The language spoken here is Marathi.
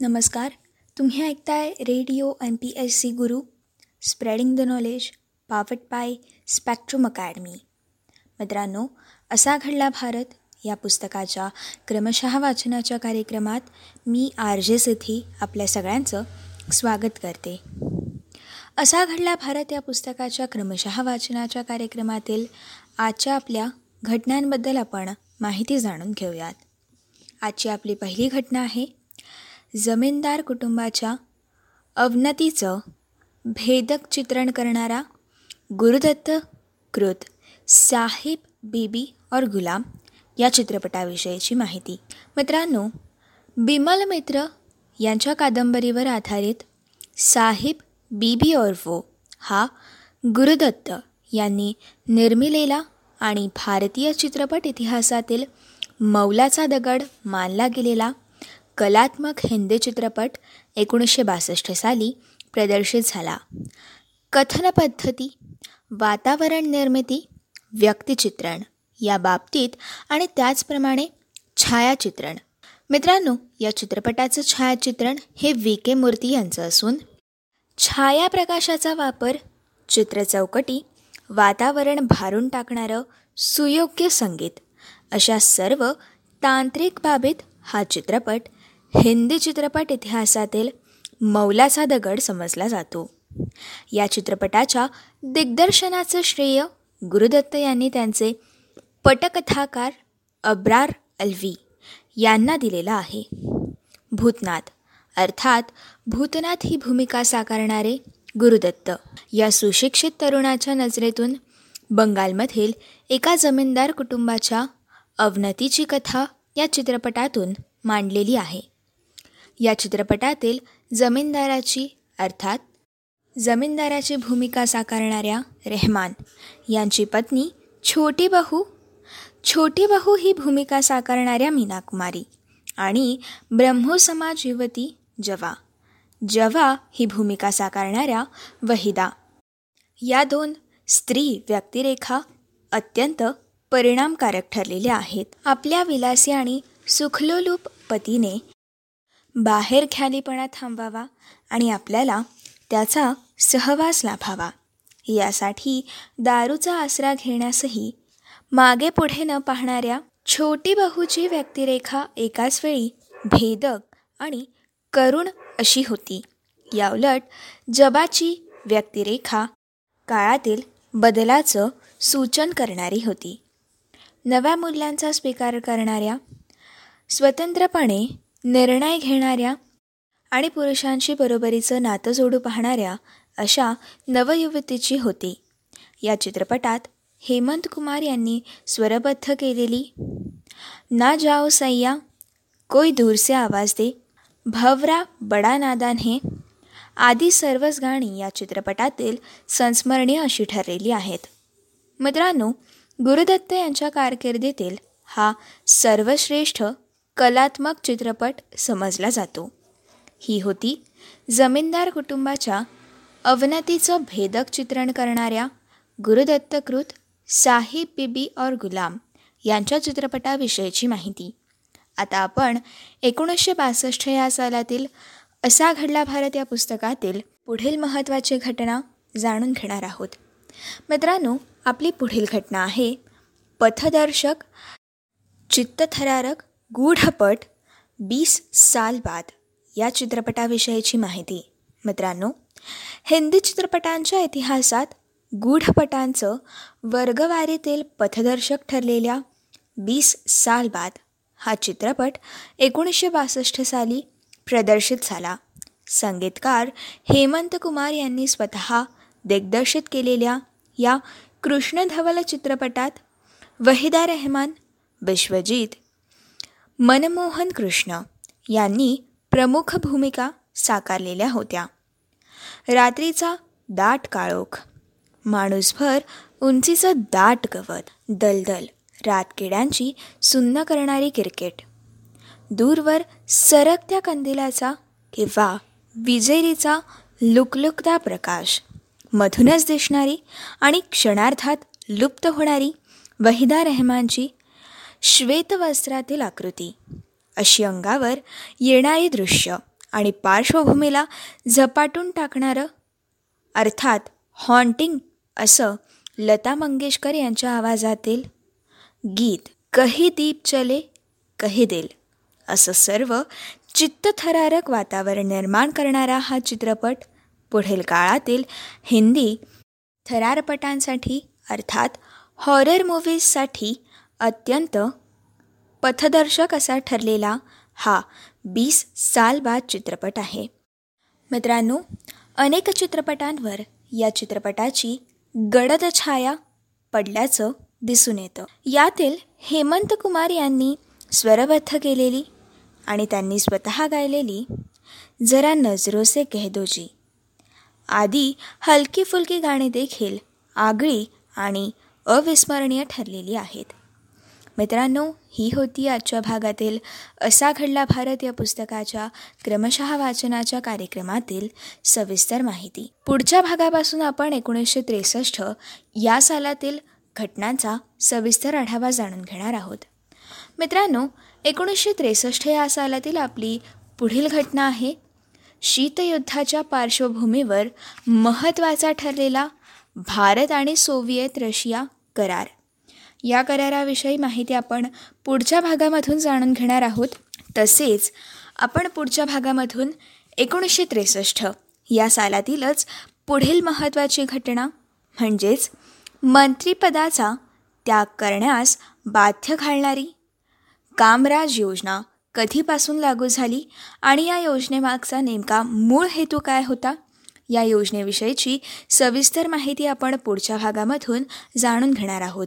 नमस्कार. तुम्ही ऐकताय radio N P S C Guru spreading the knowledge powered by Spectrum Academy. मित्रांनो असा घडला भारत या पुस्तकाच्या क्रमशः वाचनाच्या कार्यक्रमात मी आर जे सिथी आपल्या सगळ्यांचं स्वागत करते. असा घडला भारत या पुस्तकाच्या क्रमशः वाचनाच्या कार्यक्रमातील आजच्या आपल्या घटनांबद्दल आपण माहिती जाणून घेऊयात. आजची आपली पहिली घटना आहे जमीनदार कुटुंबाच्या अवनतीचं भेदक चित्रण करणारा गुरुदत्त कृत साहिब बीबी और गुलाम या चित्रपटाविषयीची माहिती. मित्रांनो बिमल मित्र यांच्या कादंबरीवर आधारित साहिब बीबी और वो हा गुरुदत्त यांनी निर्मिलेला आणि भारतीय चित्रपट इतिहासातील मौलाचा दगड मानला गेलेला कलात्मक हिंदी चित्रपट एकोणीसशे बासष्ट साली प्रदर्शित झाला. कथनपद्धती वातावरण निर्मिती व्यक्तिचित्रण या बाबतीत आणि त्याचप्रमाणे छायाचित्रण. मित्रांनो या चित्रपटाचं छायाचित्रण हे व्ही. के. मूर्ती यांचं असून छायाप्रकाशाचा वापर चित्रचौकटी वातावरण भारून टाकणारं सुयोग्य संगीत अशा सर्व तांत्रिक बाबीत हा चित्रपट हिंदी चित्रपट इतिहासातील मौलाचा दगड समजला जातो. या चित्रपटाच्या दिग्दर्शनाचं श्रेय गुरुदत्त यांनी त्यांचे पटकथाकार अब्रार अल्वी यांना दिलेलं आहे. भूतनाथ अर्थात भूतनाथ ही भूमिका साकारणारे गुरुदत्त. या सुशिक्षित तरुणाच्या नजरेतून बंगालमधील एका जमीनदार कुटुंबाच्या अवनतीची कथा या चित्रपटातून मांडलेली आहे. या चित्रपटातील जमीनदाराची अर्थात जमीनदाराची भूमिका साकारणाऱ्या रेहमान यांची पत्नी छोटी बहू. छोटी बहू ही भूमिका साकारणाऱ्या मीना कुमारी आणि ब्रह्मोसमाज युवती जवा. जवा ही भूमिका साकारणाऱ्या वहिदा. या दोन स्त्री व्यक्तिरेखा अत्यंत परिणामकारक ठरलेल्या आहेत. आपल्या विलासी आणि सुखलोलूप पतीने बाहेर ख्यालीपणा थांबावा आणि आपल्याला त्याचा सहवास लाभावा. यासाठी दारूचा आसरा घेण्यासही मागे पुढे न पाहणाऱ्या छोटी बहूची व्यक्तिरेखा एकाच वेळी भेदक आणि करुण अशी होती. याउलट जबाची व्यक्तिरेखा काळातील बदलाचं सूचन करणारी होती. नव्या मूल्यांचा स्वीकार करणाऱ्या स्वतंत्रपणे निर्णय घेणाऱ्या आणि पुरुषांशी बरोबरीचं नातं जोडू पाहणाऱ्या अशा नवयुवतीची होती. या चित्रपटात हेमंत कुमार यांनी स्वरबद्ध केलेली ना जाओ सय्या कोई दूर से आवाज दे भवरा बडा नादान हे आदी सर्वच गाणी या चित्रपटातील संस्मरणीय अशी ठरलेली आहेत. मित्रांनो गुरुदत्त यांच्या कारकिर्दीतील हा सर्वश्रेष्ठ कलात्मक चित्रपट समजला जातो. ही होती जमीनदार कुटुंबाच्या अवनतीचं भेदक चित्रण करणाऱ्या गुरुदत्तकृत साहिब बिबी और गुलाम यांच्या चित्रपटाविषयीची माहिती. आता आपण एकोणीसशे बासष्ट या सालातील असा घडला भारत या पुस्तकातील पुढील महत्त्वाची घटना जाणून घेणार आहोत. मित्रांनो आपली पुढील घटना आहे पथदर्शक चित्तथरारक गूढपट बीस साल बाद या चित्रपटाविषयीची माहिती. मित्रांनो हिंदी चित्रपटांच्या इतिहासात गूढपटांचं वर्गवारीतील पथदर्शक ठरलेल्या बीस साल बाद हा चित्रपट एकोणीसशे बासष्ट साली प्रदर्शित झाला. संगीतकार हेमंत कुमार यांनी स्वतः दिग्दर्शित केलेल्या या कृष्णधवल चित्रपटात वहिदा रहमान विश्वजीत मनमोहन कृष्ण यांनी प्रमुख भूमिका साकारलेल्या होत्या. रात्रीचा दाट काळोख माणूसभर उंचीचं दाट गवत दलदल रातकिड्यांची सुन्न करणारी क्रिकेट. दूरवर सरकत्या कंदिलाचा किंवा विजेरीचा लुकलुकता प्रकाश मधूनच दिसणारी आणि क्षणार्धात लुप्त होणारी वहिदा रहमानची श्वेतवस्त्रातील आकृती. अशी अंगावर येणारी दृश्य आणि पार्श्वभूमीला झपाटून टाकणारं अर्थात हॉन्टिंग असं लता मंगेशकर यांच्या आवाजातील गीत कही दीप चले कही दिल असं सर्व चित्तथरारक वातावरण निर्माण करणारा हा चित्रपट पुढील काळातील हिंदी थरारपटांसाठी अर्थात हॉरर मूव्हीजसाठी अत्यंत पथदर्शक असा ठरलेला हा बीस साल बाद चित्रपट आहे. मित्रांनो अनेक चित्रपटांवर या चित्रपटाची गडद छाया पडल्याचं दिसून येतं. यातील हेमंत कुमार यांनी स्वरबद्ध केलेली आणि त्यांनी स्वतः गायलेली जरा नजरो से कहदोजी आदी हलकी फुलकी गाणी देखील आगळी आणि अविस्मरणीय ठरलेली आहेत. मित्रांनो ही होती आजच्या भागातील असा घडला भारत या पुस्तकाच्या क्रमशः वाचनाच्या कार्यक्रमातील सविस्तर माहिती. पुढच्या भागापासून आपण एकोणीसशे त्रेसष्ट या सालातील घटनांचा सविस्तर आढावा जाणून घेणार आहोत. मित्रांनो एकोणीसशे त्रेसष्ट या सालातील आपली पुढील घटना आहे. शीतयुद्धाच्या पार्श्वभूमीवर महत्त्वाचा ठरलेला भारत आणि सोव्हिएत रशिया करार. या कराराविषयी माहिती आपण पुढच्या भागामधून जाणून घेणार आहोत. तसेच आपण पुढच्या भागामधून एकोणीसशे त्रेसष्ट या सालातीलच पुढील महत्त्वाची घटना म्हणजेच मंत्रिपदाचा त्याग करण्यास बाध्य घालणारी कामराज योजना कधीपासून लागू झाली आणि या योजनेमागचा नेमका मूळ हेतू काय होता? या योजनेविषयीची सविस्तर माहिती आपण पुढच्या भागामधून जाणून घेणार आहोत.